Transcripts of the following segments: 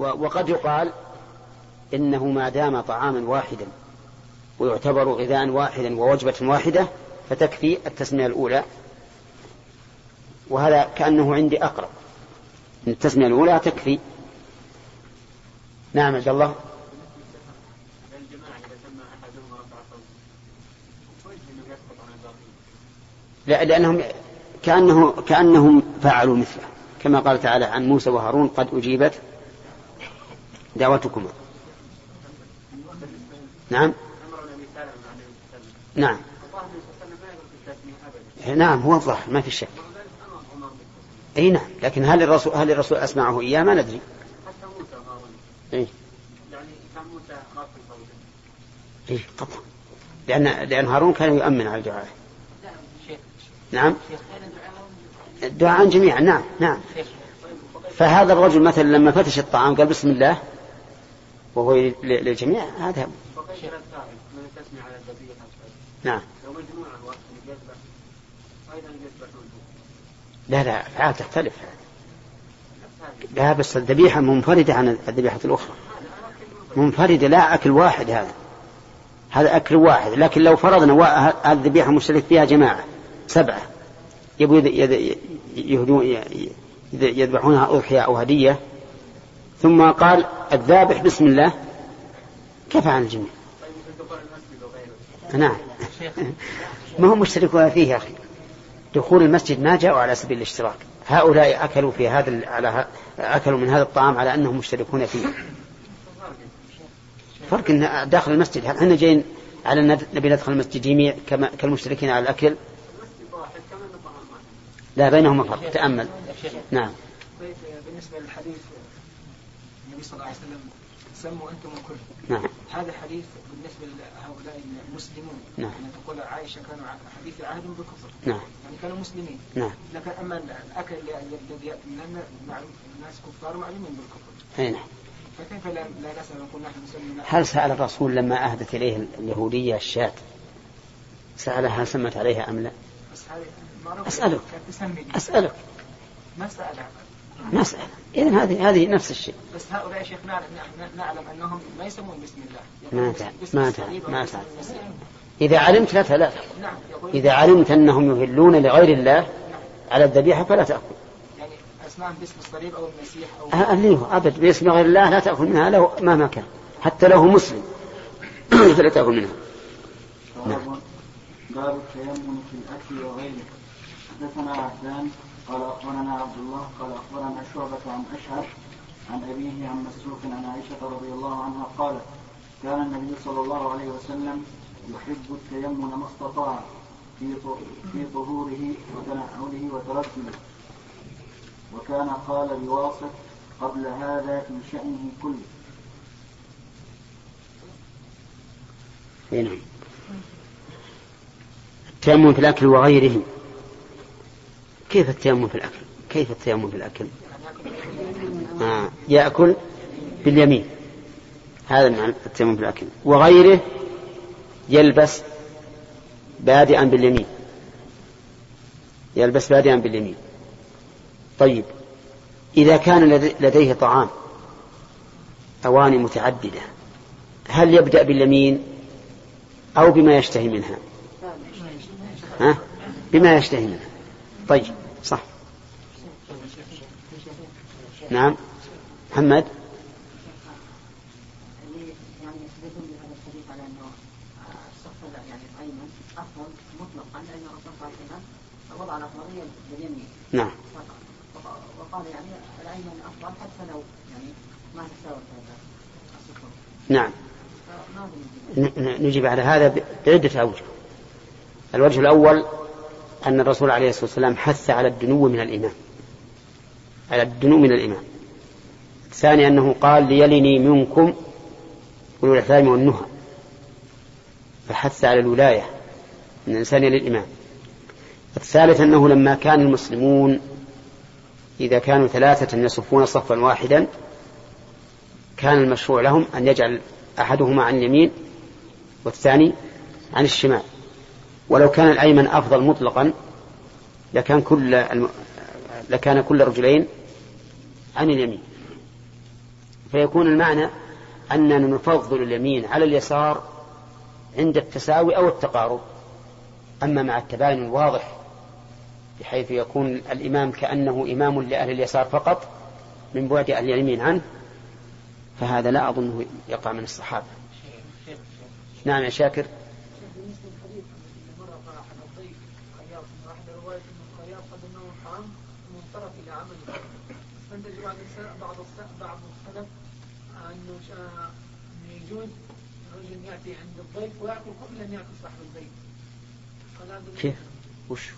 وقد يقال إنه ما دام طعاما واحدا ويعتبر غذاء واحدا ووجبة واحدة فتكفي التسمية الأولى وهذا كأنه عندي أقرب التسمية الأولى تكفي. نعم عبد الله. لا لأنهم كأنه كأنهم فعلوا مثله كما قال تعالى عن موسى وهارون قد أجيبت دعوتكما. نعم؟ نعم. نعم هو الظاهر ما في شك. أي نعم لكن هل الرسول هل الرسول أسمعه إياه؟ ما ندري. حتى موسى اي يعني كان موسى اي طبعا. لأن لأن هارون كان يؤمن على الدعاء. نعم. الدعاء جميعا نعم نعم. فهذا الرجل مثلا لما فتش الطعام قال بسم الله وهو للجميع هذا نعم. لا لا أفعال تختلف. لا بس الذبيحة منفردة عن الذبيحة الأخرى. منفردة لا أكل واحد هذا. هذا أكل واحد. لكن لو فرضنا الذبيحة مشترك فيها جماعة سبعة يبغوا يذبحونها أضحية أو هدية ثم قال الذابح بسم الله. كفى عن الجميع. نعم. ما هم مشتركون فيه يا أخي؟ دخول المسجد ما جاءوا على سبيل الاشتراك. هؤلاء أكلوا في هذا على أكلوا من هذا الطعام على أنهم مشتركون فيه. فرق إن داخل المسجد هل إحنا جايين على نبي ندخل المسجد جميع كما كالمشتركين على الأكل؟ لا بينهما فرق. تأمل. نعم. بالنسبة للحديث النبي صلى الله عليه وسلم سموا أنتم وكل نعم. هذا حديث بالنسبة لهؤلاء المسلمون. نعم. يعني تقول عائشة كانوا حديث عهد بالكفر نعم. يعني كانوا مسلمين. نعم. لكن أما الأكل الذي يأتي من الناس كفار معلومين بالكفر. أي نعم. فكيف لا, نقول نحن هل سأل الرسول لما أهدت إليه اليهودية الشاة؟ سألها سمت عليها أم لا؟ أسألك. أسألك. ما سألها. ما سأل إذن هذه هذه نفس الشيء. بس هؤلاء يا شيخ نعلم, نعلم أنهم ما يسمون بسم الله. ما تعلم ما تعلم ما تعلم إذا علمت لا فلا نعم إذا علمت أنهم يهلون لغير الله على الذبيحة فلا تأكل. يعني أسماء باسم الصليب أو المسيح أو أهليه أبد. باسم غير الله لا تأكل منها لو مهما كان. حتى لو هو مسلم. فلا تأكل منها. نعم. باب التيمم في الأكل وغيره. حدثنا عبدان قال أخبرنا عبد الله قال أخبرنا شعبة عن اشهر عن أبيه عن مسروق عن عائشة رضي الله عنها قالت كان النبي صلى الله عليه وسلم يحب التيمم ما استطاع في طهوره وتنعله وترجله وكان قال لواصف قبل هذا في شأنه كله. نعم. التيمم في الأكل وغيره كيف التيمم في الأكل؟ كيف التيمم في الأكل؟ آه. يأكل باليمين. هذا معنى التيمم في الأكل. وغيره يلبس بادئا باليمين. يلبس بادئا باليمين. طيب إذا كان لديه طعام أواني متعددة هل يبدأ باليمين أو بما يشتهي منها؟ ها؟ بما يشتهي منها. طيب صح نعم. محمد؟ نعم. وقال يعني الأيمن أفضل حتى لو يعني ما تساوت نعم نجيب على هذا بعدة أوجه. الوجه الأول أن الرسول عليه الصلاة والسلام حث على الدنو من الإمام على الدنو من الإمام. الثاني أنه قال ليلني منكم أولو الإحلام والنهى. فحث على الولاية من الإنسان للإمام الثالث أنه لما كان المسلمون إذا كانوا ثلاثة يصفون صفا واحدا كان المشروع لهم أن يجعل أحدهما عن اليمين والثاني عن الشمال. ولو كان الأيمن أفضل مطلقا لكان كل. لكان كل رجلين عن اليمين. فيكون المعنى أننا نفضل اليمين على اليسار عند التساوي أو التقارب. أما مع التباين الواضح بحيث يكون الإمام كأنه إمام لأهل اليسار فقط من بعد أهل اليمين عنه فهذا لا أظنه يقع من الصحابة. نعم يا شاكر بالنسبة للحديث المرأة فرح الضيف خياط واحد رواية أن الخياط قد أنه حرام منصرف إلى عمله فانتج بعض السلف بعض السلف بعض السلف أنه شا- أنه يجوز الرجل ويأكل قبل أن يأكل صاحب البيت. قال كيف؟ وش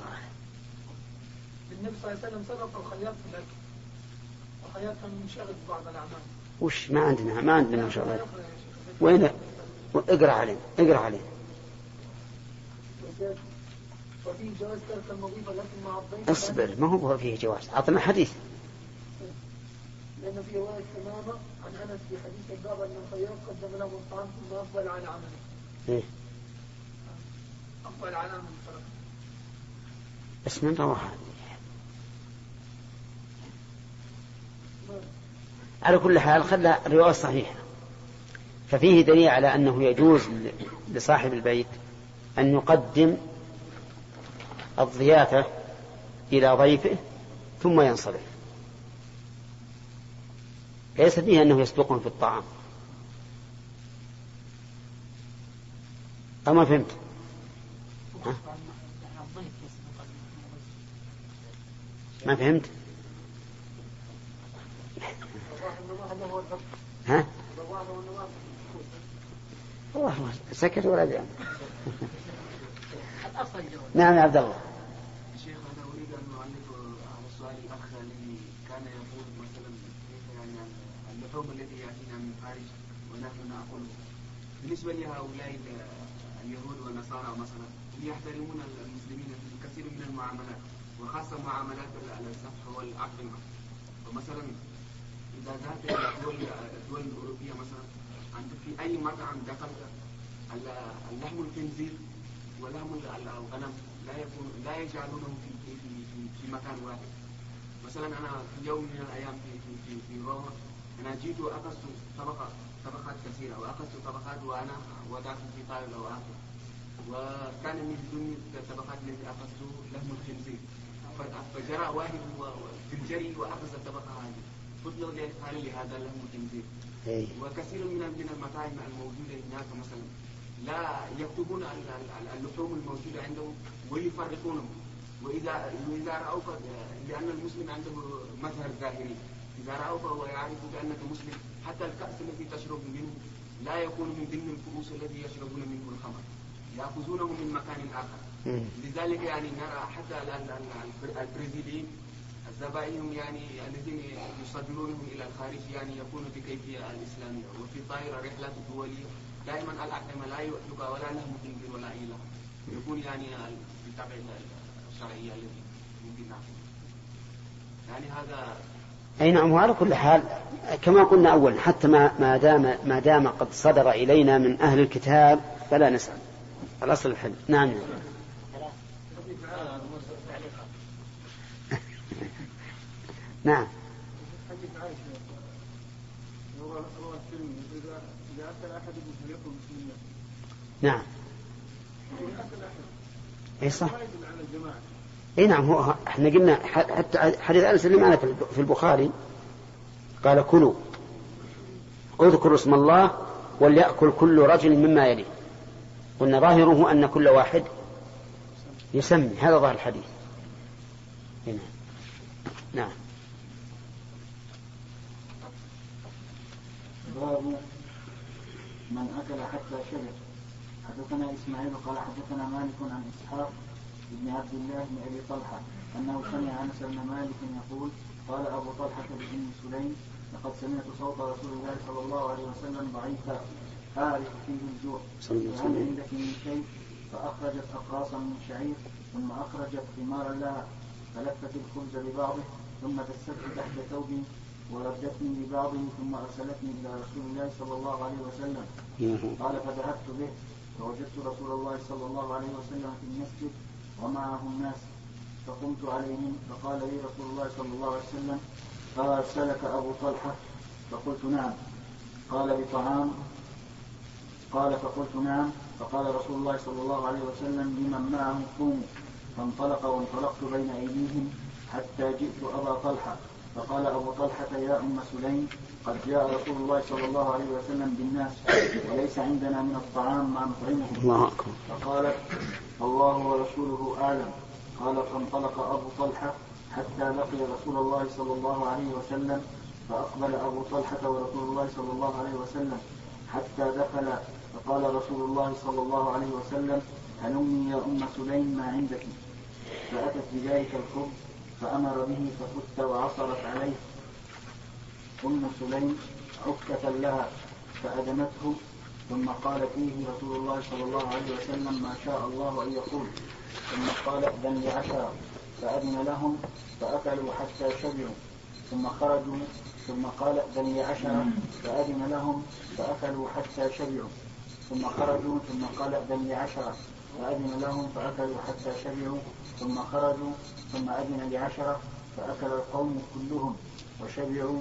النبي صلى الله عليه وسلم صرف الخياط في الأكل الخياط كان منشغل ببعض الأعمال. وش ما عندنا؟ ما عندنا شغلات وين؟ اقرأ علينا اقرأ علينا وفي جواز ترك لكن مع الضيف اصبر ما هو فيه جواز. أعطنا حديث. لأن في رواية إمامة عن أنس في حديث الباب أن الخياط قدم له الطعام ثم أقبل على عمله. إيه؟ أقبل على بس من رواها على كل حال خلى الرواية صحيحة ففيه دليل على أنه يجوز لصاحب البيت أن يقدم الضيافة إلى ضيفه ثم ينصرف. ليس فيه أنه يسبقهم في الطعام. أما فهمت؟ ما فهمت. ها؟ الله سكت ولا جاء نعم يا عبد الله. شيخ أنا أريد أن اعلق على السؤال الأخ الذي كان يقول مثلا يعني اللحوم التي يأتينا من خارج ونحن نأكله. بالنسبة لهؤلاء اليهود والنصارى مثلا يحترمون المسلمين في كثير من المعاملات وخاصة معاملات ال- الذبح والاطعمه ومثلا إذا ذهبت إلى الدول الدول الاوروبيه مثلا عند في أي مطعم دخلت ال- اللحم الخنزير ولحم ال- الغنم لا يكون لا يجعلونه في في في, في, مكان واحد. مثلا أنا في يوم من الأيام في في في, في روما أنا جيت وأخذت طبقة طبقات كثيرة واخذت طبقات وأنا وضعت في طاوله واكل وكان من ضمن الطبقات التي اخذته لحم الخنزير. فجرى واحد في الجري وأخذ الطبقة هذه. قلت له ليه قال لي هذا لحم الخنزير. إيه. وكثير من من المطاعم الموجودة هناك مثلا لا يكتبون ال- ال- اللحوم الموجودة عندهم ويفرقونهم. واذا وإذا رأوك لأن المسلم عنده مظهر ظاهري. إذا راوك ويعرف بأنك مسلم. حتى الكأس الذي تشرب منه لا يكون من ضمن الكؤوس الذي يشربون منه الخمر. يأخذونه من مكان مم. لذلك يعني نرى حتى ال- ال- ال- البرازيليين الزبائنهم يعني الذين يصدرونهم إلى الخارج يعني يكون بكيفيه الإسلامية. وفي طائره رحلات دوليه دائما الاطعمه لا يؤتك ولا لهم خنزير ولا لحم يكون يعني بالطبع الشرعية التي يمكن يعني هذا أي نعم وعلى كل حال؟ كما قلنا أولا حتى ما ما دام ما دام قد صدر إلينا من أهل الكتاب فلا نسأل. الأصل الحل. نعم. نعم. نعم. أحد اي صح. اي نعم هو إحنا قلنا حتى حديث أنس اللي معنا في الب- في البخاري قال كلوا اذكروا اسم الله وليأكل كل رجل مما يليه. قلنا ظاهره أن كل واحد يسمي هذا ظاهر الحديث. هنا. نعم. باب من أكل حتى شبع حدثنا إسماعيل قال حدثنا مالك عن إسحاق بن عبد الله بن أبي طلحة أنه سمع أنس بن مالك يقول قال أبو طلحة بن سليم لقد سمعت صوت رسول الله صلى الله عليه وسلم ضعيفا أعرف فيه الجوع وسلم. عندك من شيء فأخرجت أقراصا من شعير ثم أخرجت ثمارا لها فلفت الخبز ببعضه ثم دسته تحت ثوب وردتني ببعضه ثم أرسلتني إلى رسول الله صلى الله عليه وسلم قال فذهبت به فوجدت رسول الله صلى الله عليه وسلم في المسجد ومعه الناس. فقمت عليهم فقال لي رسول الله صلى الله عليه وسلم أرسلك أبو طلحة؟ فقلت نعم. قال بطعام؟ قال فقلت نعم. فقال رسول الله صلى الله عليه وسلم لمن معه قوموا فانطلق وانطلقت بين أيديهم حتى جئت أبا طلحة. فقال أبو طلحة يا أم سليم قد جاء رسول الله صلى الله عليه وسلم بالناس وليس عندنا من الطعام ما نطعمهم الله أكبر. فقالت الله ورسوله أعلم. قال فانطلق أبو طلحة حتى لقي رسول الله صلى الله عليه وسلم فأقبل أبو طلحة ورسول الله صلى الله عليه وسلم حتى دخل. فقال رسول الله صلى الله عليه وسلم هلمي يا أم سليم ما عندك. فأتت بذلك الخبز فأمر به ففت وعصرت عليه. أم سليم عكة لها فأدمته. ثم قال فيه رسول الله صلى الله عليه وسلم ما شاء الله أن يقول. ثم قال أذن لعشرة فأذن لهم فأكلوا حتى شبعوا. ثم خرجوا. ثم قال أذن لعشرة فأذن لهم فأكلوا حتى شبعوا. ثم خرجوا. ثم قال أذن لعشرة فأذن لهم فأكلوا حتى شبعوا. ثم خرجوا. ثم أذن لعشرة فأكل القوم كلهم وشبعوا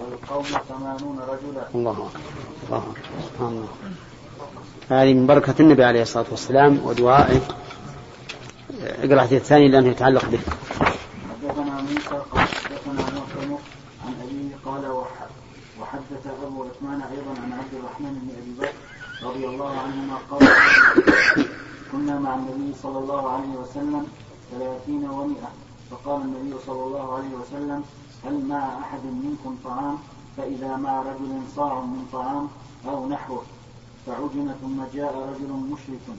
والقوم ثمانون رجلا. الله أكبر. الله سبحان الله. هذه من بركة النبي عليه الصلاة والسلام ودعائه اقرأ الحديث الثاني لأنه يتعلق به. حدثنا موسى قال حدثنا معتمر عن أبيه قال وح- وحدث أبو عثمان أيضا عن عبد الرحمن بن أبي بكر رضي الله عنهما قال كنا مع النبي صلى الله عليه وسلم ثلاثين ومئة. فقال النبي صلى الله عليه وسلم هل مع أحد منكم طعام؟ فإذا مع رجل صاع من طعام أو نحوه فعجن ثم جاء رجل مشرك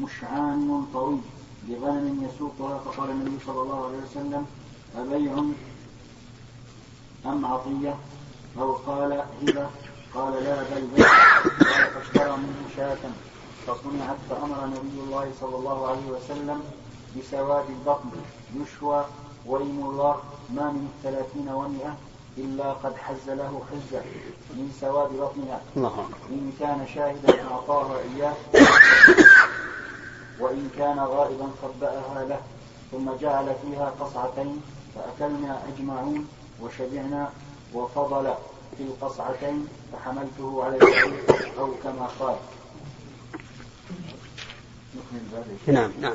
مشعان طويل بغنم يسوقها. فقال النبي صلى الله عليه وسلم أبيع أم عطية؟ أو قال هبة. قال لا بل بيع. قال فاشترى منه شاة. فصنعت فأمر نبي الله صلى الله عليه وسلم بسواد البطن. يشوى الله ما من الثلاثين ومئة إلا قد حز له حزة من سواد بطنها إن كان شاهدا أعطاها إياه. وإن كان غائبا خبأها له. ثم جعل فيها قصعتين فأكلنا أجمعون وشبعنا وفضل في القصعتين فحملته على البعير أو كما قال. نعم نعم.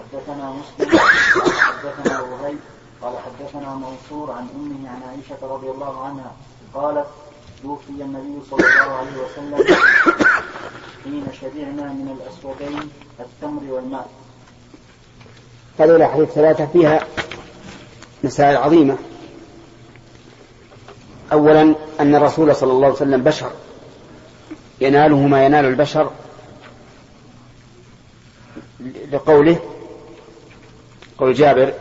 حدثنا مسلم قال حدثنا وهيب قال حدثنا منصور عن أمه عن عائشة رضي الله عنها قالت توفي النبي صلى الله عليه وسلم حين شبعنا من الاسودين التمر والماء. هذه الأحاديث الثلاثة فيها مسائل عظيمة. أولا أن الرسول صلى الله عليه وسلم بشر. يناله ما ينال البشر لقوله قول جابر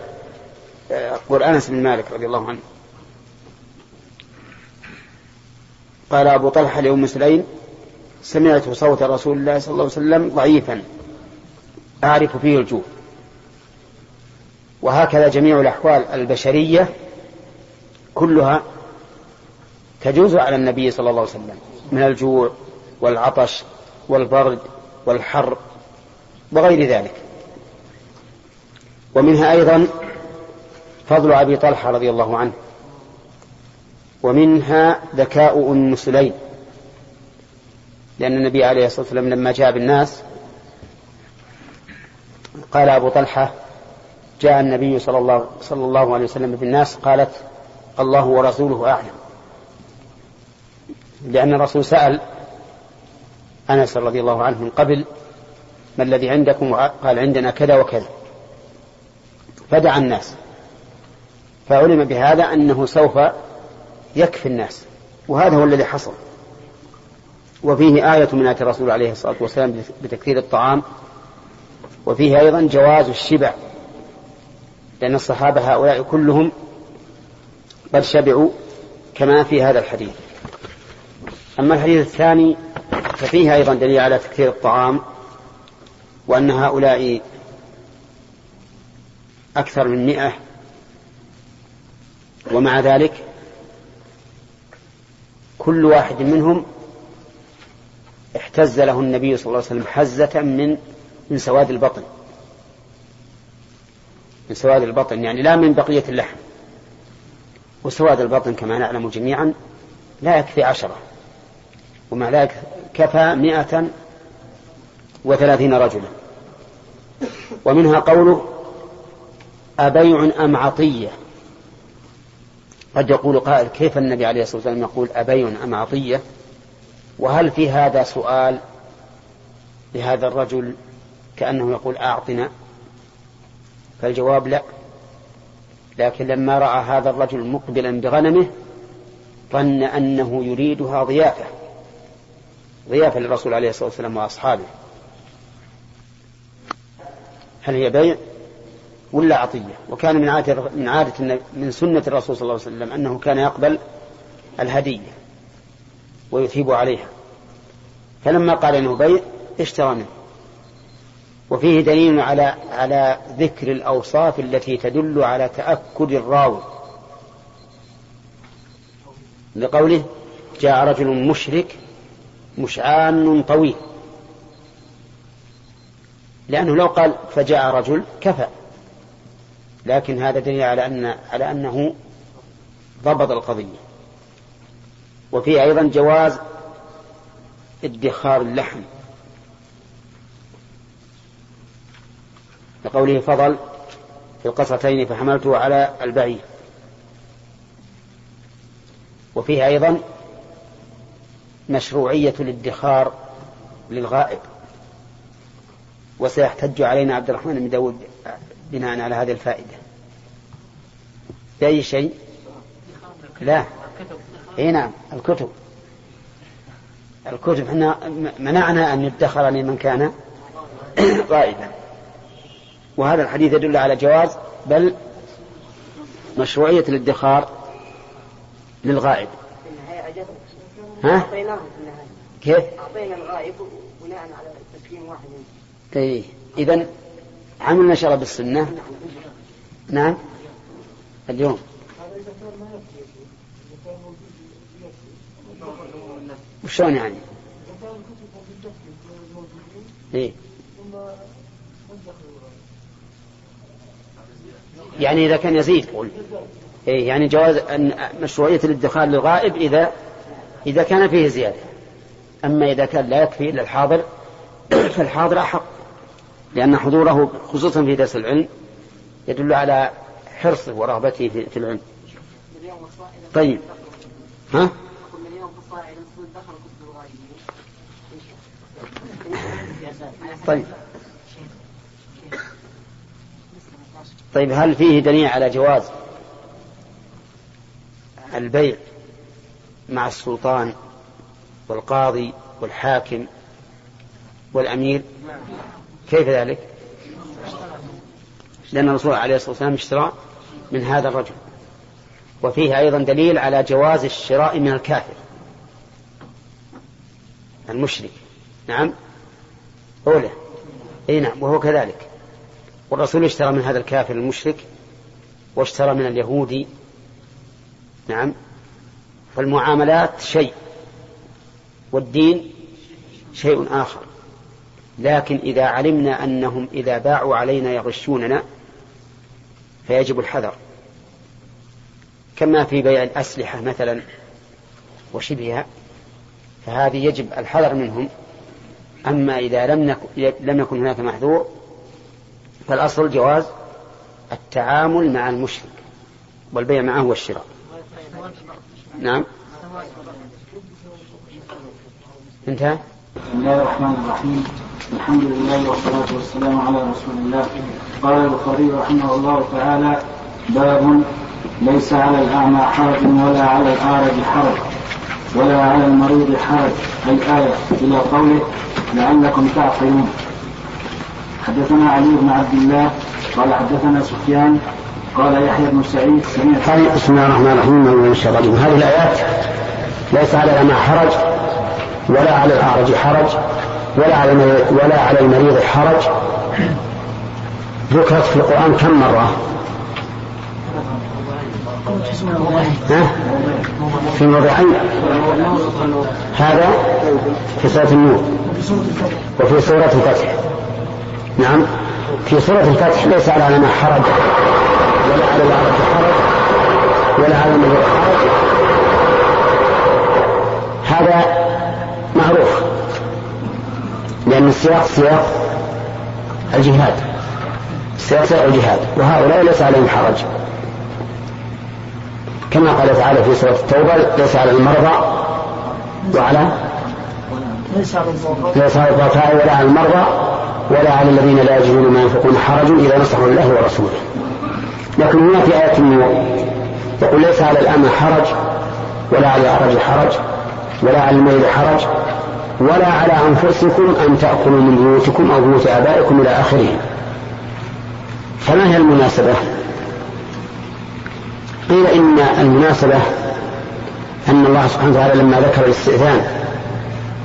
قول أنس بن مالك رضي الله عنه. قال أبو طلحة لأم سليم سمعت صوت رسول الله صلى الله عليه وسلم ضعيفا أعرف فيه الجوع. وهكذا جميع الأحوال البشرية كلها تجوز على النبي صلى الله عليه وسلم من الجوع والعطش والبرد والحر وغير ذلك. ومنها أيضا فضل أبي طلحة رضي الله عنه ومنها ذكاء أم سليم لأن النبي عليه الصلاة والسلام لما جاء بالناس قال أبو طلحة جاء النبي صلى الله, صلى الله عليه وسلم بالناس قالت الله ورسوله أعلم. لأن الرسول سأل أنس رضي الله عنه من قبل ما الذي عندكم؟ قال عندنا كذا وكذا. فدعا الناس. فعلم بهذا أنه سوف يكفي الناس. وهذا هو الذي حصل. وفيه آية من آيات الرسول عليه الصلاة والسلام بتكثير الطعام. وفيه أيضا جواز الشبع. لأن الصحابة هؤلاء كلهم قد شبعوا كما في هذا الحديث. أما الحديث الثاني ففيه أيضا دليل على تكثير الطعام. وأن هؤلاء أكثر من مئة. ومع ذلك كل واحد منهم احتز له النبي صلى الله عليه وسلم حزة من من سواد البطن. من سواد البطن يعني لا من بقية اللحم. وسواد البطن كما نعلم جميعا لا يكفي عشرة ومع ذلك كفى مئة وثلاثين رجلا. ومنها قوله أبيع أم عطية؟ قد يقول قائل كيف النبي عليه الصلاة والسلام يقول أبيع أم عطية؟ وهل في هذا سؤال لهذا الرجل كأنه يقول أعطنا؟ فالجواب لا. لكن لما رأى هذا الرجل مقبلا بغنمه ظن أنه يريدها ضيافة ضيافة للرسول عليه الصلاة والسلام وأصحابه. هل هي بيع؟ ولا عطية. وكان من عادة من عادة من سنة الرسول صلى الله عليه وسلم أنه كان يقبل الهدية ويثيب عليها. فلما قال إنه بيع اشترى منه. وفيه دليل على على ذكر الأوصاف التي تدل على تأكد الراوي. لقوله جاء رجل مشرك مشعان طويل. لأنه لو قال فجاء رجل كفى. لكن هذا دليل على أن على أنه ضبط القضية. وفيه أيضا جواز ادخار اللحم. لقوله فضل في القصتين فحملته على البعير. وفيه أيضا مشروعية الادخار للغائب. وسيحتج علينا عبد الرحمن بن داود بناء على هذه الفائدة. بأي شيء؟ لا. إي نعم الكتب. الكتب. إحنا منعنا أن يدخر لمن كان غائبا. وهذا الحديث يدل على جواز بل مشروعية الادخار للغائب. ها؟ كيف؟ أعطينا الغائب بناء على تسليم واحد. إيه إذا عملنا شرع بالسنة. نعم. اليوم. وشلون يعني؟ إيه؟ يعني إذا كان يزيد قول. إيه يعني جواز أن مشروعية الادخار للغائب إذا إذا كان فيه زيادة. أما إذا كان لا يكفي إلا الحاضر فالحاضر أحق لأن حضوره خصوصا في درس العلم يدل على حرصه ورغبته في العلم. طيب. ها؟ طيب. طيب هل فيه دليل على جواز البيع مع السلطان والقاضي والحاكم والأمير؟ كيف ذلك؟ لأن الرسول عليه الصلاة والسلام اشترى من هذا الرجل. وفيه أيضا دليل على جواز الشراء من الكافر. المشرك. نعم. أولى. أي نعم. وهو كذلك. والرسول اشترى من هذا الكافر المشرك واشترى من اليهودي. نعم. فالمعاملات شيء. والدين شيء آخر. لكن إذا علمنا أنهم إذا باعوا علينا يغشوننا فيجب الحذر. كما في بيع الأسلحة مثلا وشبهها فهذه يجب الحذر منهم. أما إذا لم يكن, لم يكن هناك محذور فالأصل جواز التعامل مع المشرك والبيع معه والشراء. نعم. انتهى. بسم الله الرحمن الرحيم. الحمد لله والصلاة والسلام على رسول الله. قال البخاري رحمه الله تعالى باب ليس على الأعمى حرج ولا على الأعرج حرج ولا على المريض حرج. الآية إلى قوله لعلكم تعقلون. حدثنا علي بن عبد الله قال حدثنا سفيان قال يحيى بن سعيد سمعت. بسم الله الرحمن الرحيم هذه الآيات ليس على الأعمى حرج ولا على الأعرج حرج. ولا على ولا على المريض حرج. ذكرت في القرآن كم مرة؟ ها؟ في موضعين. هذا في سورة النور. وفي سورة الفتح. نعم. في سورة الفتح ليس على ما حرج. ولا على العرب حرج. ولا على المريض حرج. هذا معروف لأن السياق سياق الجهاد. سياق سياق الجهاد. وهؤلاء ليس عليهم حرج. كما قال تعالى في سورة التوبة ليس على المرضى وعلى ليس على الضعفاء ولا على المرضى ولا على الذين لا يجدون ما ينفقون حرج إذا نصحوا الله ورسوله. لكن هنا في آية النور يقول ليس على الأمة حرج ولا على الأعرج حرج ولا على الميل حرج ولا على أنفسكم أن تأكلوا من بيوتكم أو بيوت آبائكم إلى آخره. فما هي المناسبة؟ قيل إن المناسبة أن الله سبحانه وتعالى لما ذكر الاستئذان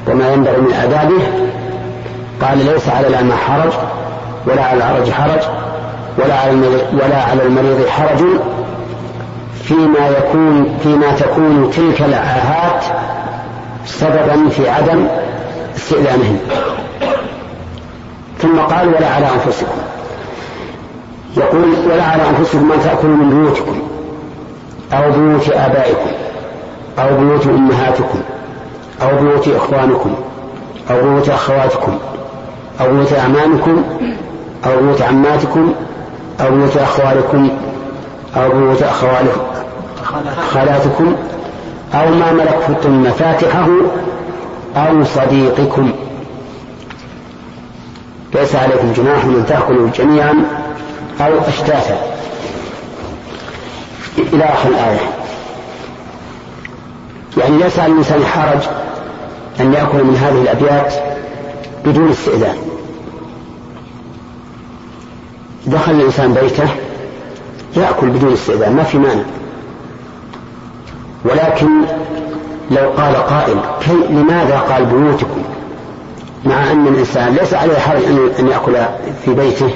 وما ينبغي من آدابه قال ليس على الأعمى حرج ولا على العرج حرج ولا على ولا على المريض حرج فيما يكون فيما تكون تلك العاهات سببا في عدم استئذانهم. ثم قال ولا على أنفسكم. يقول ولا على أنفسكم أن تأكلوا من بيوتكم أو بيوت آبائكم أو بيوت أمهاتكم أو بيوت إخوانكم أو بيوت أخواتكم أو بيوت أعمامكم أو بيوت عماتكم أو بيوت أخوالكم أو بيوت خالاتكم أو ما ملكتم مفاتحه أو صديقكم. ليس عليكم جناح أن تأكلوا جميعا أو أشتاتا. إلى آخر الآية. يعني ليس على الإنسان حرج أن يأكل من هذه الأبيات بدون استئذان. دخل الإنسان بيته يأكل بدون استئذان ما في مانع. ولكن لو قال قائل كي لماذا قال بيوتكم؟ مع أن الإنسان ليس عليه حرج أن يأكل في بيته.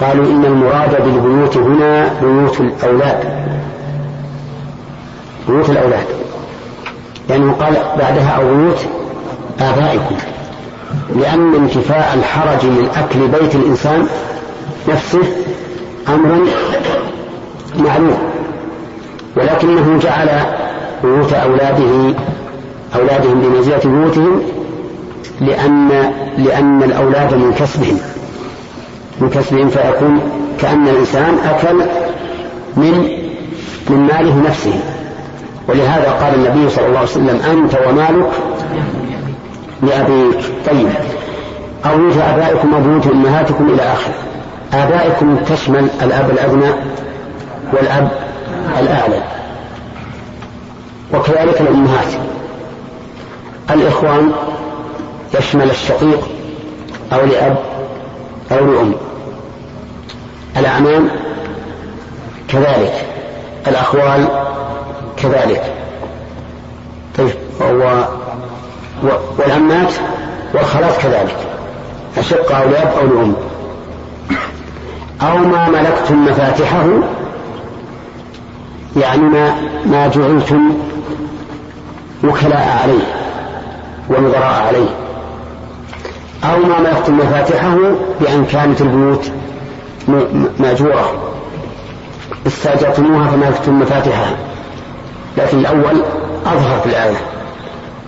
قالوا إن المراد بالبيوت هنا بيوت الأولاد. بيوت الأولاد. لأنه قال بعدها أو بيوت آبائكم. لأن انتفاء الحرج من أكل بيت الإنسان نفسه أمر معلوم. ولكنه جعل بيوت أولاده أولادهم بمنزلة بيوتهم لأن لأن الأولاد من كسبهم. من كسبهم فيكون كأن الإنسان أكل من من ماله نفسه. ولهذا قال النبي صلى الله عليه وسلم أنت ومالك لأبيك. طيب. أو بيوت آبائكم أو بيوت أمهاتكم إلى آخره آبائكم تشمل الأب الأدنى والأب الأعلى وكذلك الأمهات. الإخوان يشمل الشقيق أو لأب أو لأم الأعمام كذلك. الأخوال كذلك. طيب و... و... والعمات والخالات كذلك. أشقة أو لأب أو لأم أو ما ملكتم مفاتحه يعني ما ما جعلتم وكلاء عليه ونظراء عليه. أو ما ملكتم مفاتحه بأن كانت البيوت مأجورة. استأجرتموها فملكتم مفاتحها. لكن الأول أظهر في الآية.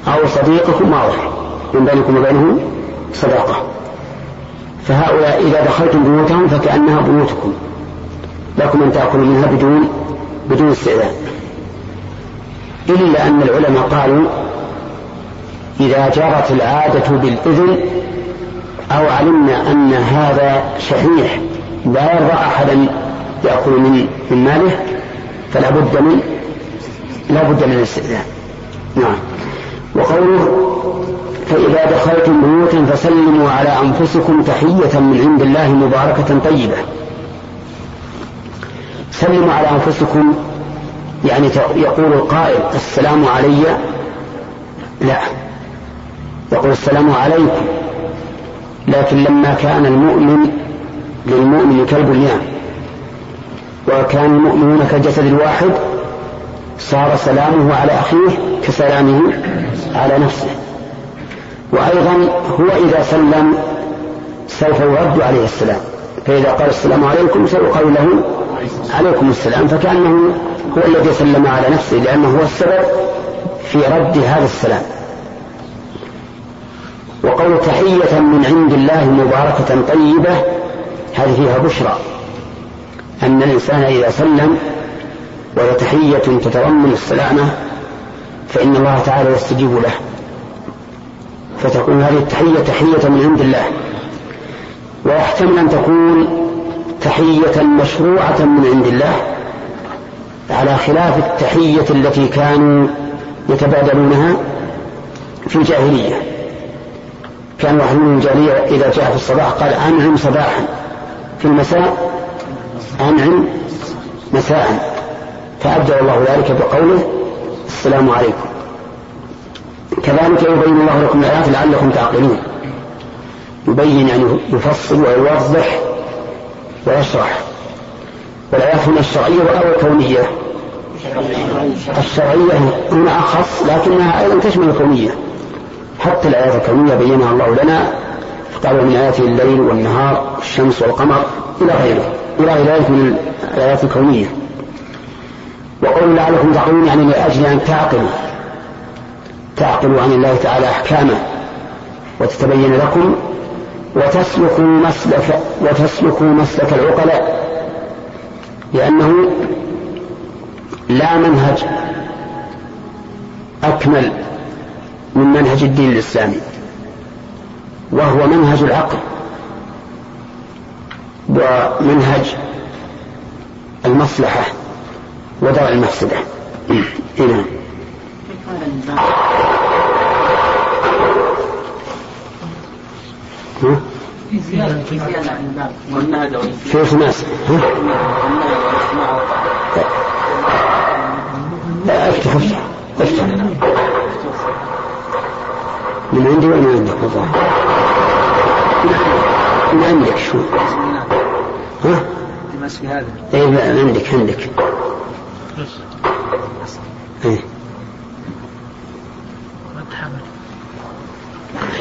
أو صديقكم واضح. من بينكم وبينه صداقة. فهؤلاء إذا دخلتم بيوتهم فكأنها بيوتكم. لكم أن تأكلوا منها بدون بدون استئذان. إلا أن العلماء قالوا إذا جرت العادة بالإذن أو علمنا أن هذا شحيح لا يرضى أحدا يأكل من من ماله فلا بد من لا بد من الاستئذان. نعم. وقوله فإذا دخلتم بيوتا فسلموا على أنفسكم تحية من عند الله مباركة طيبة. سلموا على أنفسكم. يعني يقول القائل السلام علي. لا. يقول السلام عليكم. لكن لما كان المؤمن للمؤمن كالبنيان وكان المؤمنون كالجسد الواحد صار سلامه على أخيه كسلامه على نفسه. وأيضا هو إذا سلم سوف يرد عليه السلام. فإذا قال السلام عليكم سيقال له عليكم السلام. فكأنه هو الذي سلم على نفسه لأنه هو السبب في رد هذا السلام. وقول تحية من عند الله مباركة طيبة هذه فيها بشرى. أن الإنسان إذا سلم وهي تحية تتضمن السلامة فإن الله تعالى يستجيب له. فتكون هذه التحية تحية من عند الله. ويحتمل أن تكون تحية مشروعة من عند الله على خلاف التحية التي كانوا يتبادلونها في الجاهلية. كان واحد من الجاهلية إذا جاء في الصباح قال أنعم صباحا. في المساء أنعم مساء. فأبدأ الله ذلك بقوله السلام عليكم. كذلك يبين الله لكم الآيات لعلكم تعقلون. يبين يعني يفصل ويوضح ويشرح هنا الشرعية أو الكونية الشرعية هنا أخص لكنها أيضا تشمل الكونية. حتى الآيات الكونية بينها الله لنا قال من آياته الليل والنهار والشمس والقمر إلى غيره إلى غير ذلك من الآيات الكونية. وقول لعلكم تعقلون يعني لأجل أن تعقلوا. تعقلوا عن الله تعالى أحكامه وتتبين لكم وتسلكوا مسلك وتسلكوا مسلك العقلاء لأنه لا منهج أكمل من منهج الدين الإسلامي وهو منهج العقل ومنهج المصلحة ودرء المفسدة. هنا. في زيادة في زيادة عن الباب والنهج في ناس لا افتح افتح افتح من عندي ولا من عندك والله من عندك شو؟ ها؟ في هذا. اي من عندك عندك. إيه.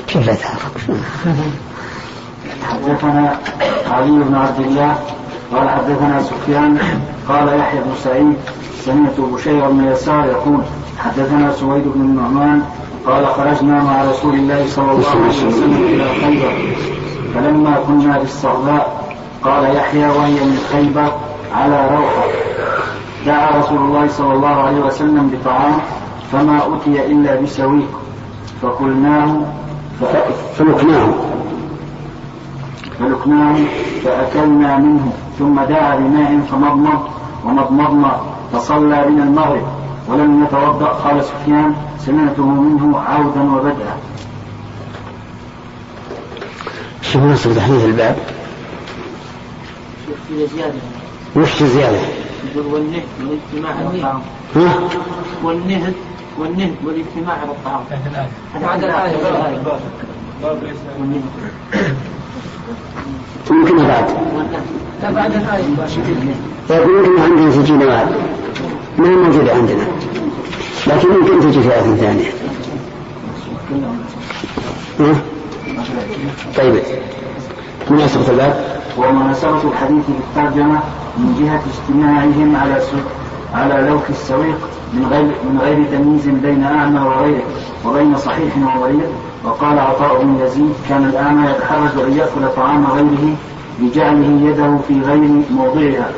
كيف تعرف حدثنا علي بن عبد الله قال حدثنا سفيان قال يحيى بن سعيد سمعت بشير بن يسار يقول حدثنا سويد بن النعمان قال خرجنا مع رسول الله صلى الله عليه وسلم إلى خيبر فلما كنا بالصغباء قال يحيى وهي من خيبر على روحة. دعا رسول الله صلى الله عليه وسلم بطعام فما أتي إلا بسويق فقلناه فلقناه فلقناه فأكلنا منه ثم دعا بماء فمضمض ومضمضنا فصلى بنا المغرب ولم يتوضأ قال سفيان سمعته منه عودا وبدءا شو نصب حديث الباب؟ في زيادة وش زيادة؟ يقول والنهد والاجتماع على الطعام؟ والنهد والنهد والاجتماع على الطعام. بعد الآية. يمكن بعد. لا بعد الآية. يقول يمكن عندنا سجين بعد ما هي موجودة عندنا. لكن يمكن تجي في آية ثانية. ها؟ طيب. مناسبة الباب. ومناسبة الحديث بالترجمة من جهة اجتماعهم على على لوك السويق من غير من غير تمييز بين أعمى وغيره وبين صحيح وغيره. وقال عطاء بن يزيد كان الأعمى يتحرج أن يأكل طعام غيره بجعله يده في غير موضعها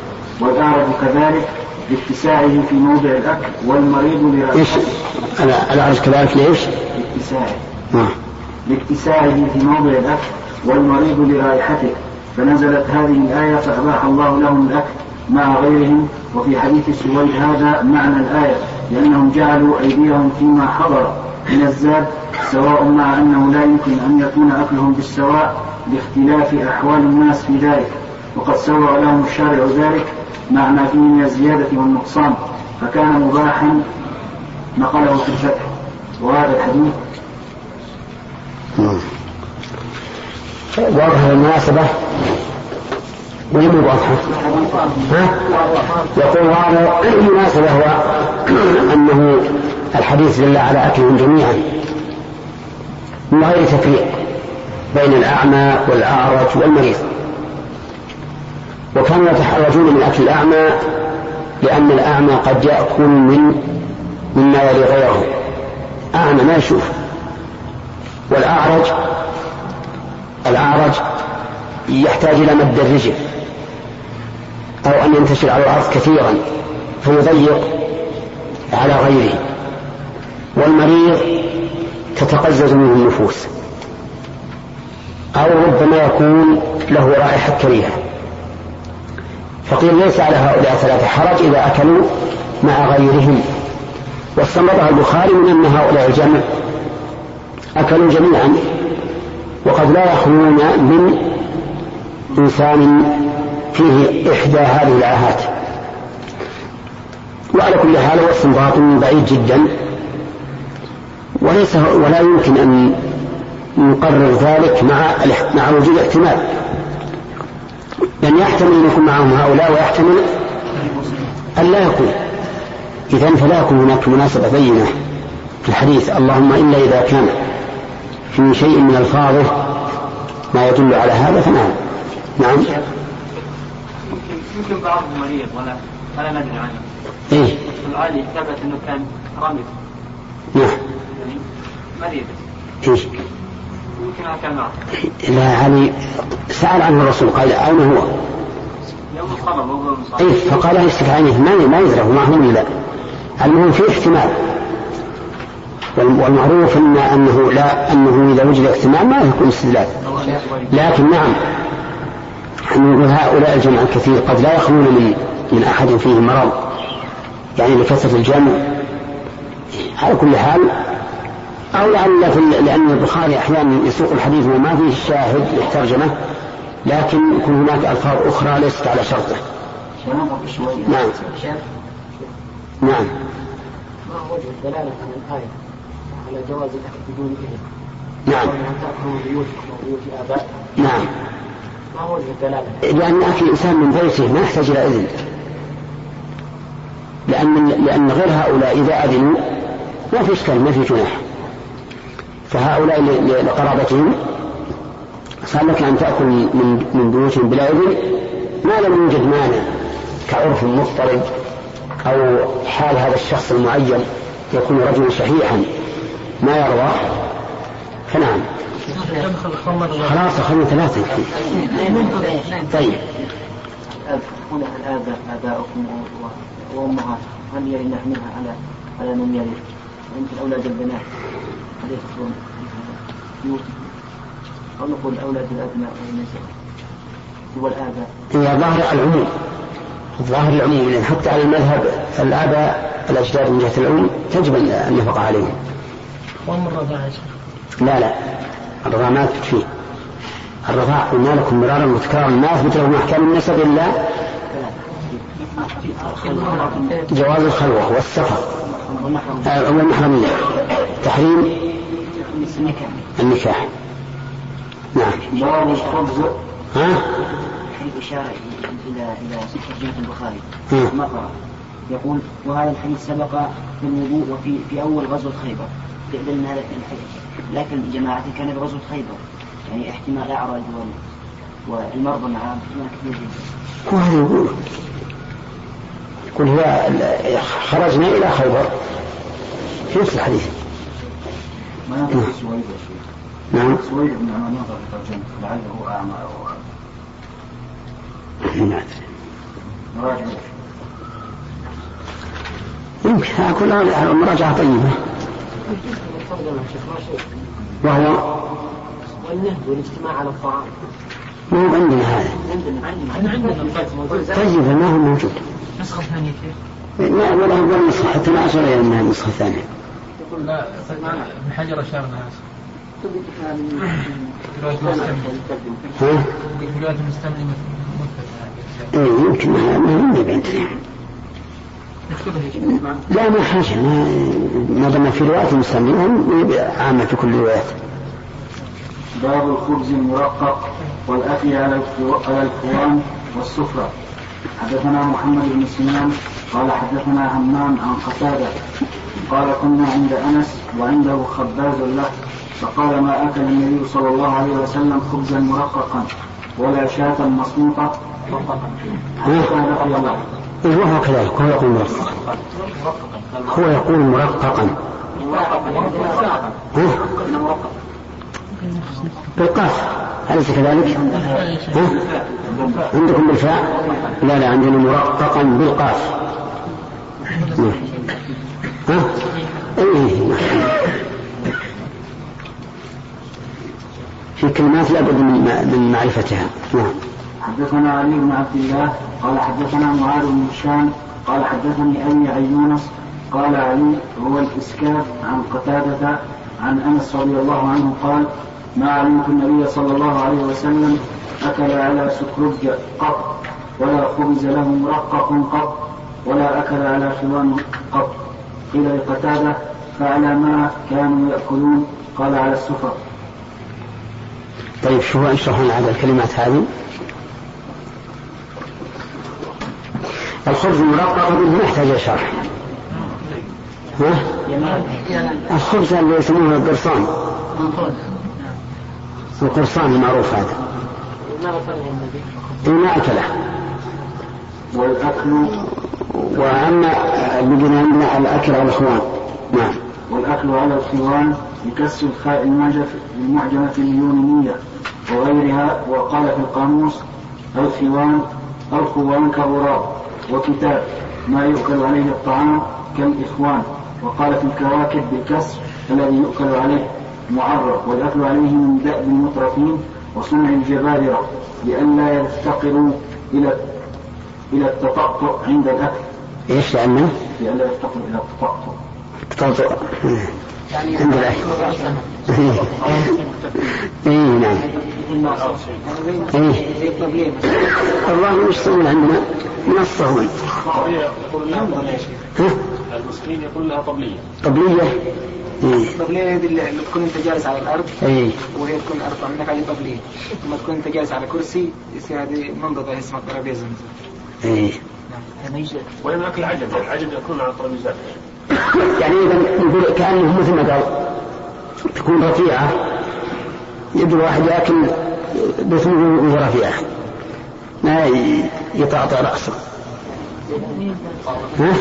والأعرج كذلك لاتساعه في موضع الأكل والمريض لرأسه؟ الأعرج كذلك ليش؟ لاتساعه نعم. لاتساعه في موضع الأكل والمريض لرائحته. فنزلت هذه الآية فأباح الله لهم الأكل مع غيرهم وفي حديث سويد هذا معنى الآية لأنهم جعلوا أيديهم فيما حضر من الزاد سواء مع أنه لا يمكن أن يكون أكلهم بالسواء لاختلاف أحوال الناس في ذلك. وقد سوى لهم الشارع ذلك مع ما فيه من الزيادة والنقصان فكان مباحا نقله في الفتح. وهذا الحديث. واضحة المناسبة؟ ولا مو واضحة؟ ها؟ يقول هذا المناسبة هو؟ أنه الحديث دل على أكلهم جميعا. من غير تفريق بين الأعمى والأعرج والمريض؟ وكانوا يتحرجون من أكل الأعمى لأن الأعمى قد يأكل من مما يلي غيره. أعمى ما يشوف. والأعرج الأعرج يحتاج إلى مد الرجل أو أن ينتشر على الأرض كثيرا فيضيق على غيره والمريض تتقزز منه النفوس أو ربما يكون له رائحة كريهة. فقيل ليس على هؤلاء ثلاثة حرج إذا أكلوا مع غيرهم. واستنبطها البخاري من أن هؤلاء الجمع أكلوا جميعا. وقد لا يخلون من إنسان فيه إحدى هذه العاهات. وعلى كل حال هو استنباط بعيد جدا. وليس ولا يمكن أن نقرر ذلك مع مع وجود احتمال لأن يحتمل أن يكون معهم هؤلاء ويحتمل أن لا يكون. إذا فلا يكون هناك مناسبة بينة في الحديث. اللهم إلا إذا كان. في شيء من ألفاظه ما يدل على هذا فنعم نعم يمكن بعضهم مريض ولا ولا ندري عنه. إيه؟ العالي ثبت إنه كان رمز نعم يعني مريض إيش؟ يمكن كان. لا علي سأل عنه الرسول قال أين هو؟ يوم. إيه فقال يستف عينه ما ما يدري هو معه ولا لا المهم في احتمال والمعروف ان أنه لا أنه إذا وجد احتمال ما يكون استدلال. لكن نعم أن نقول هؤلاء الجمع الكثير قد لا يخلون من من أحد فيه مرض. يعني لكثرة الجمع. على كل حال أو لعل لأن البخاري أحيانا يسوق الحديث وما فيه شاهد للترجمة لكن يكون هناك ألفاظ أخرى ليست على شرطه. نعم. نعم. ما وجه الدلالة من الآية؟ على جواز الأكل بدون إذن؟ نعم. بيوتكم وبيوت نعم. ما هو وجه الدلالة؟ لأن أكل الإنسان من بيته ما يحتاج إلى إذن. لأن لأن غير هؤلاء إذا أذنوا ما في إشكال ما في جناح. فهؤلاء لقرابتهم صار لك أن تأكل من من بيوتهم بلا إذن. ما لم يوجد مانع كعرف مضطرب أو حال هذا الشخص المعين يكون رجلا شحيحا ما يرضى فنعم. خلاص أخذنا ثلاثة طيب. هنا الآباء آباؤكم وأمهاتكم هل يرد نحملها على على من يرد؟ ويمكن أولاد البنات هل يدخلون أو نقول أولاد الأبناء والنساء والآباء هي ظاهر العموم. ظاهر العموم حتى على المذهب الآباء الأجداد من جهة العموم تجب النفقة عليهم. الرضاعة لا لا. الرضاعة ما يثبت فيه. الرضاعة قلنا لكم مرارا وتكرارا ما يثبت له من أحكام النسب إلا جواز الخلوة والسفر. آه، والمحرمية تحريم النكاح. نعم. باب الخبز ها؟ في إشارة إلى إلى ترجمة البخاري. ها. مقرأ يقول وهذا الحديث سبق في الوضوء وفي في أول غزوة خيبر. يدل أن هذا الحديث لكن جماعته كان بغزوة خيبر يعني احتمال أعرج وال- والمرضى معه احتمال كثير جدا. هو هذا يقول يقول هي خرجنا إلى خيبر. في نفس الحديث. ما ينطق سويد نعم. سويد بن عمان ينطق في ترجمته لعله أعمى أو ما أدري نراجع يمكن ها كلها مراجعة طيبة. وهو والنهب والاجتماع على الطعام ما هو عندنا هذا. عندنا عندنا طيب ما هو موجود؟ نسخة ثانية كيف؟ لا ولا هو النسخة حتى ما أشار إلى أنها النسخة الثانية يقول لا ابن حجر أشار لها ها؟ في رواية المستملي إيه يمكن ما ما ما عندنا لا ما حاجة. ما ما دام في رواية المستمعين عامة في كل الروايات باب الخبز المرقق والأكل على الكوان والسفرة. حدثنا محمد بن سنان قال حدثنا همام عن قتادة. قال كنا عند أنس وعنده خباز له فقال ما أكل النبي صلى الله عليه وسلم خبزا مرققا ولا شاة مصموطة وهو كذلك هو يقول مرققا هو يقول مرققا؟ بالقاف أليس كذلك؟ ها؟ عندكم بالفاء؟ لا لا عندنا مرققا بالقاف نعم. ها؟ إيه نعم. في كلمات لابد من معرفتها نعم حدثنا علي بن عبد الله قال حدثنا معاذ بن هشام قال حدثني أبي عن قال علي هو الإسكاف عن قتادة عن أنس رضي الله عنه قال ما علمت النبي صلى الله عليه وسلم أكل على سكرج قط ولا خبز له مرقق قط ولا أكل على خوان قط. قيل لقتادة فعلى ما كانوا يأكلون؟ قال على السفر. طيب شو اشرح لنا الكلمات هذه؟ الخبز المرقق ما يحتاج شرح. ها؟ الخبز اللي يسمونه القرصان. القرصان المعروف هذا. ما أكله. والأكل؟ وأما اللي عندنا الأكل على الإخوان. نعم. والأكل على الخوان بكسر الخاء المعجمة اليونانية وغيرها وقال في القاموس الخوان الخوان كغراب وكتاب ما يؤكل عليه الطعام كالإخوان وقال في الكواكب بالكسر الذي يؤكل عليه معرف والأكل عليه من دأب المترفين وصنع الجبابرة لئلا يفتقروا إلى إلى التطأطؤ عند الأكل. إيش لأنه؟ لئلا يفتقروا إلى التطأطؤ. التطأطؤ عند الأكل. اي نعم إيه. الله يشتغل عندنا من الصهون المسلمين يقول لها طبلية. طبلية؟ إيه. طبلية هذه اللي تكون أنت جالس على الأرض إيه. وهي تكون الأرض عندك عليه طبلية. لما تكون أنت جالس على كرسي يصير هذه منضدة اسمها ترابيزة. إيه. وين أكل العجب. العجب يكون على الترابيزات. يعني إذا نقول كأنه مثل ما قال تكون رفيعة. يد الواحد ياكل بثمه رفيعة ما يطاطا رأسه. ها؟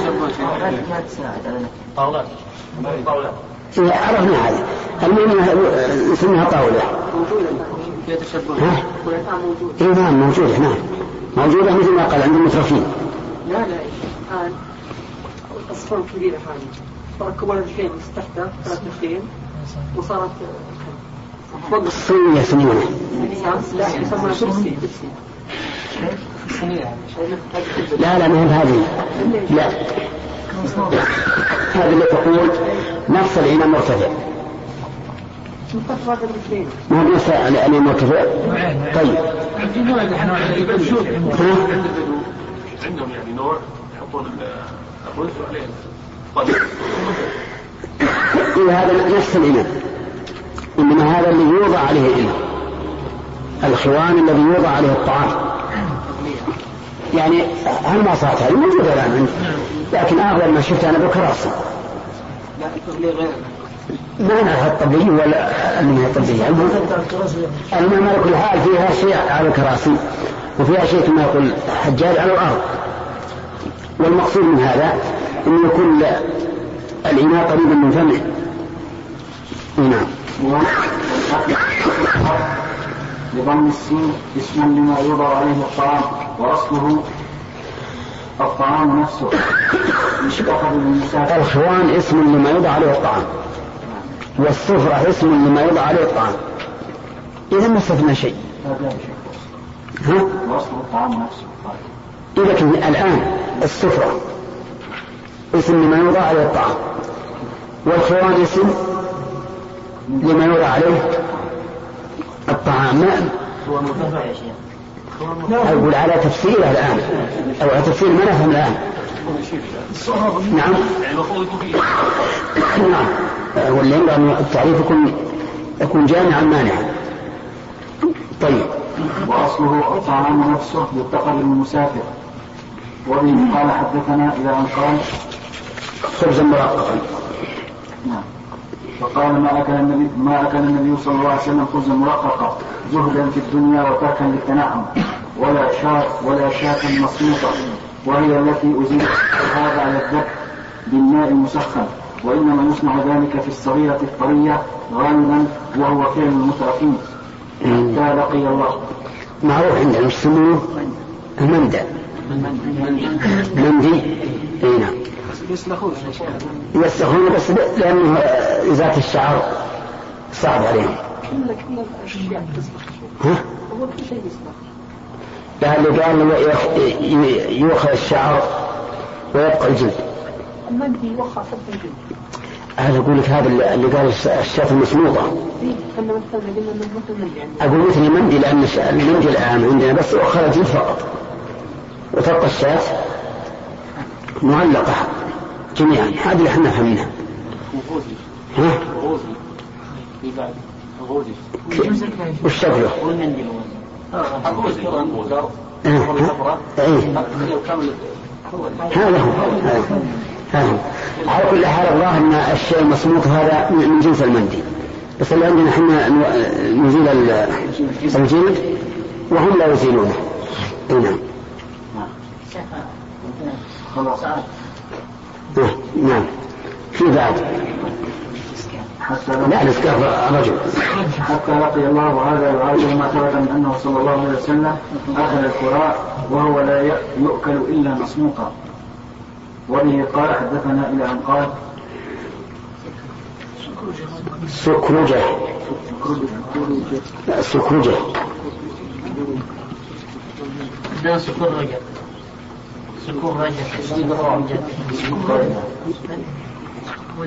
طاولات طاولات إيه عرفنا هذه. المهم اسمها طاولة. ها؟ اي نعم موجودة نعم. موجودة مثل ما قال عند المترفين. لا لا الآن الأصفار الكبيرة هذه تركبوا الخيم تحتها ثلاث خيم وصارت الصينية يسمونه لا لا ما هذه لا. هذه اللي تقول نفس الإناء مرتفع. ما هو نفس الإناء مرتفع؟ طيب. عندهم يعني نوع يحطون الرز إيه هذا نفس الإناء إنما هذا اللي يوضع عليه الإناء الخوان الذي يوضع عليه الطعام. يعني هالمواصفات هذه؟ موجودة الآن لكن أغلب ما شفت أنا غير ما نعرف الطبيعي ولا المهم الطبيعي المهم على كل حال فيها شيء على الكراسي. وفيها شيء كما يقول حجاج على الأرض. والمقصود من هذا أن يكون الإناء قريبا من فمه. نعم. بضم السين اسم لما يوضع عليه الطعام واصله الطعام نفسه. مشتق بالمسافر الخوان اسم لما يوضع عليه الطعام. والسفرة اسم لما يوضع عليه الطعام. إذا ما استثنى شيء. ها؟ واصله الطعام نفسه. إذا الآن السفرة اسم لما يوضع عليه الطعام. والخوان اسم لما يوضع عليه الطعام. ما هو مرتفع يا شيخ. أقول على تفسيره الآن. أو على تفسير ما نفهم الآن. نعم. يعني المفروض يكون فيه نعم. واللي ينبغي أن التعريف يكون يكون جامعا مانعا. طيب. وأصله الطعام نفسه يتقى للمسافر. وبه قال حدثنا إلى ان قال خبزا مرققا نعم. فقال ما أكل النبي ما أكل النبي صلى الله عليه وسلم خبزا مرققا زهدا في الدنيا وتركا للتنعم. ولا شاة ولا شاة مصموطة وهي التي أزيلت. هذا على الذك بالماء المسخن. وإنما يصنع ذلك في الصغيرة الطرية غالبا وهو فعل المترفين حتى لقي الله. معروف عندنا يسموه المندى مندي إي نعم. يسخون بس لأنه إزالة الشعر صعب عليهم. ها؟ لا اللي قال يخ- ي- يؤخذ الشعر ويبقى الجلد. المندي يوخى حتى الجلد هذا أقول لك هذا اللي قال الش- الشاة يعني أقول مثل المندي لأن المندي الآن عندنا بس يؤخذ الجلد فقط. وتبقى الشاة معلقة جميعا. هذه اللي إحنا فهمناها. ها؟ وش شكله؟ هذا هو هذا هو. على كل حال الظاهر إن الشيء المصموت هذا من جنس المندي. بس اللي عندنا إحنا نزيل ال- الجلد وهم لا يزيلونه. اي نعم. نعم. في بعد حتى لا لقي, الاسكاف رجل. حتى لقي الله وهذا يعارض ما ثبت من أنه صلى الله عليه وسلم اخذ الكراء وهو لا يؤكل إلا مسموقا. وبه قال حدثنا إلى أن قال سكرجة لا سكرجة ده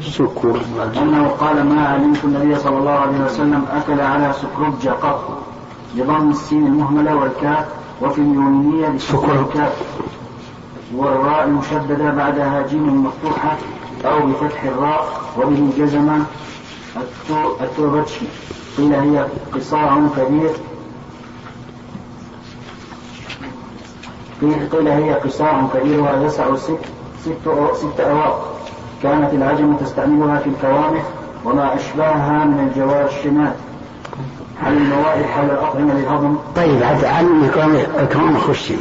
سكر انه قال ما علمت النبي صلى الله عليه وسلم أكل على سكرجة قط. بضم السين المهملة والكاف وفي اليونانية بسكر سكر. الكاف. والراء المشددة بعدها جيم مفتوحة أو بفتح الراء وبه جزم التو- التوبتشي. قيل هي قصاع كبير. قيل قيل هي قصاع كبيرها يسع ست ست ست أواق. كانت العجم تستعملها في الكوامح وما أشباهها من الجواشمات على الموائح على الأطعمة للهضم طيب عاد علم كمان كمان خش.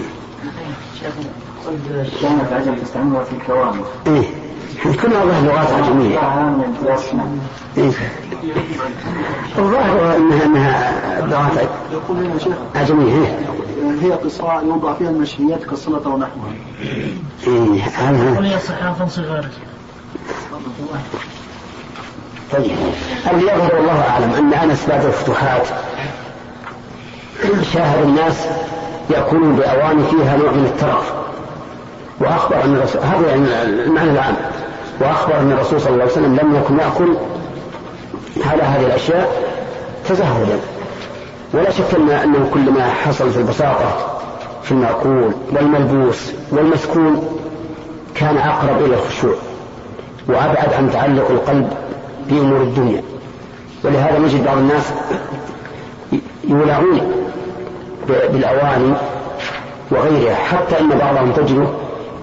كانت العجم تستعملها في الكوامح إيه. كنا والله لغات عجمية إيه. الظاهر انها إنها لغات عجمية إيه. هي قصاع يوضع فيها المشويات كالسلطة ونحوها إيه. هذا ولي صحافا صغار طيب اللي يظهر الله أعلم أن أنس بعد الفتوحات شاهد الناس يأكلون باواني فيها نوع من الترف وأخبر أن الرسول هذا يعني المعنى العام. وأخبر أن الرسول صلى الله عليه وسلم لم يكن يأكل على هذه الأشياء تزهدا ولا شك ان أنه كل ما حصل في البساطة في المأكول والملبوس والمسكون كان أقرب إلى الخشوع وأبعد عن تعلق القلب بأمور الدنيا. ولهذا نجد بعض الناس يولعون ب- بالأواني وغيرها حتى إن بعضهم تجده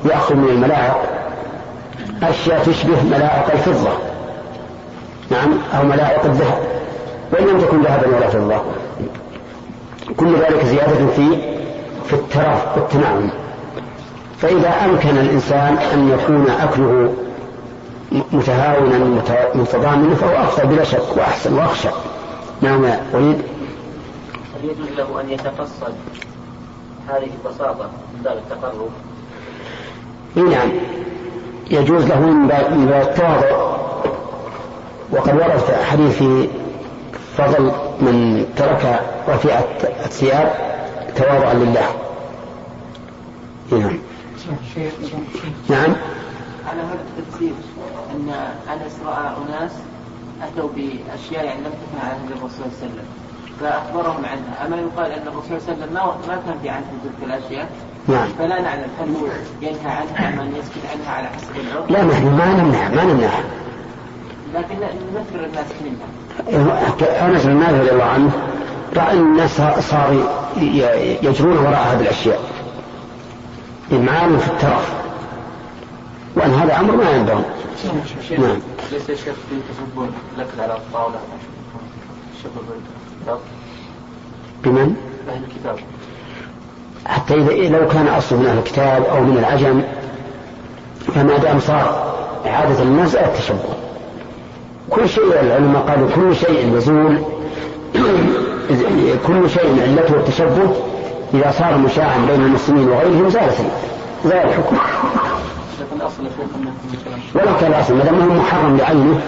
يأخذ من الملاعق أشياء تشبه ملاعق الفضة. نعم أو ملاعق الذهب. وإن لم تكن ذهبا ولا فضة. كل ذلك زيادة في في التراف والتنعم فإذا أمكن الإنسان أن يكون أكله متهاونا مت- متضامنا فهو أفضل بلا شك وأحسن وأخشى. نعم يا وليد. هل يجوز له أن يتقصد هذه البساطة من باب التقرب؟ نعم. يجوز له من باب التواضع وقد ورد حديث فضل من ترك رفيع الثياب تواضعا لله. نعم. نعم. على هذا التفسير أن أنس رأى أناس أتوا بأشياء يعني لم تكن على الرسول صلى الله عليه وسلم فأخبرهم عنها. أما يقال أن الرسول صلى الله عليه وسلم ما كان في عنه تلك الأشياء؟ نعم. فلا نعلم هل هو ينهى عنها أم أن يسكت عنها على حسب العرف. لا نحن ما نمنع ما نمنع. لكن نذكر الناس منها. أنس بن مالك رضي الله عنه رأى الناس صاروا ي- يجرون وراء هذه الأشياء. إمعان في الترف. وأن هذا أمر ما ينبغي. نعم. ليس يا شيخ في تسبون الأكل على الطاولة؟ شبه بمن؟ أهل الكتاب. حتى إذا لو كان أصله من الكتاب أو من العجم فما دام صار عادة الناس التشبه. كل شيء العلماء قالوا كل شيء يزول كل شيء علته التشبه إذا صار مشاعا بين المسلمين وغيرهم زالت زال الحكم. ولو كان الأصل ما دام محرم بعينه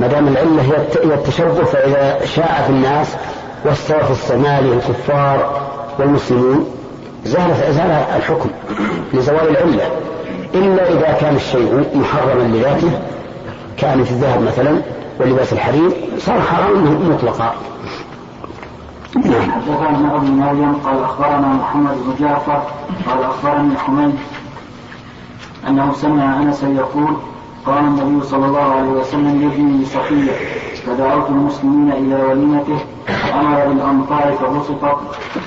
ما دام العلة هي التشبه فإذا شاع في الناس واستوى في السماء الكفار والمسلمين زال زال الحكم لزوال العلة إلا إذا كان الشيء محرما لذاته كان في الذهب مثلا ولباس الحرير صار حراما مطلقا. نعم. حدثنا ابو مريم. قال أخبرنا محمد بن جعفر قال أخبرني حميد أنه سمع انسا يقول قال النبي صلى الله عليه وسلم يبني صفية فدعوت المسلمين إلى وليمته وامر بالأمطار فبسطت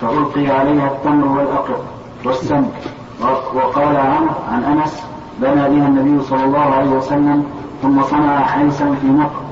فألقي عليها التمر والأقط والسمك وقال عنه عن أنس بنى بها النبي صلى الله عليه وسلم ثم صنع حيسا في نقر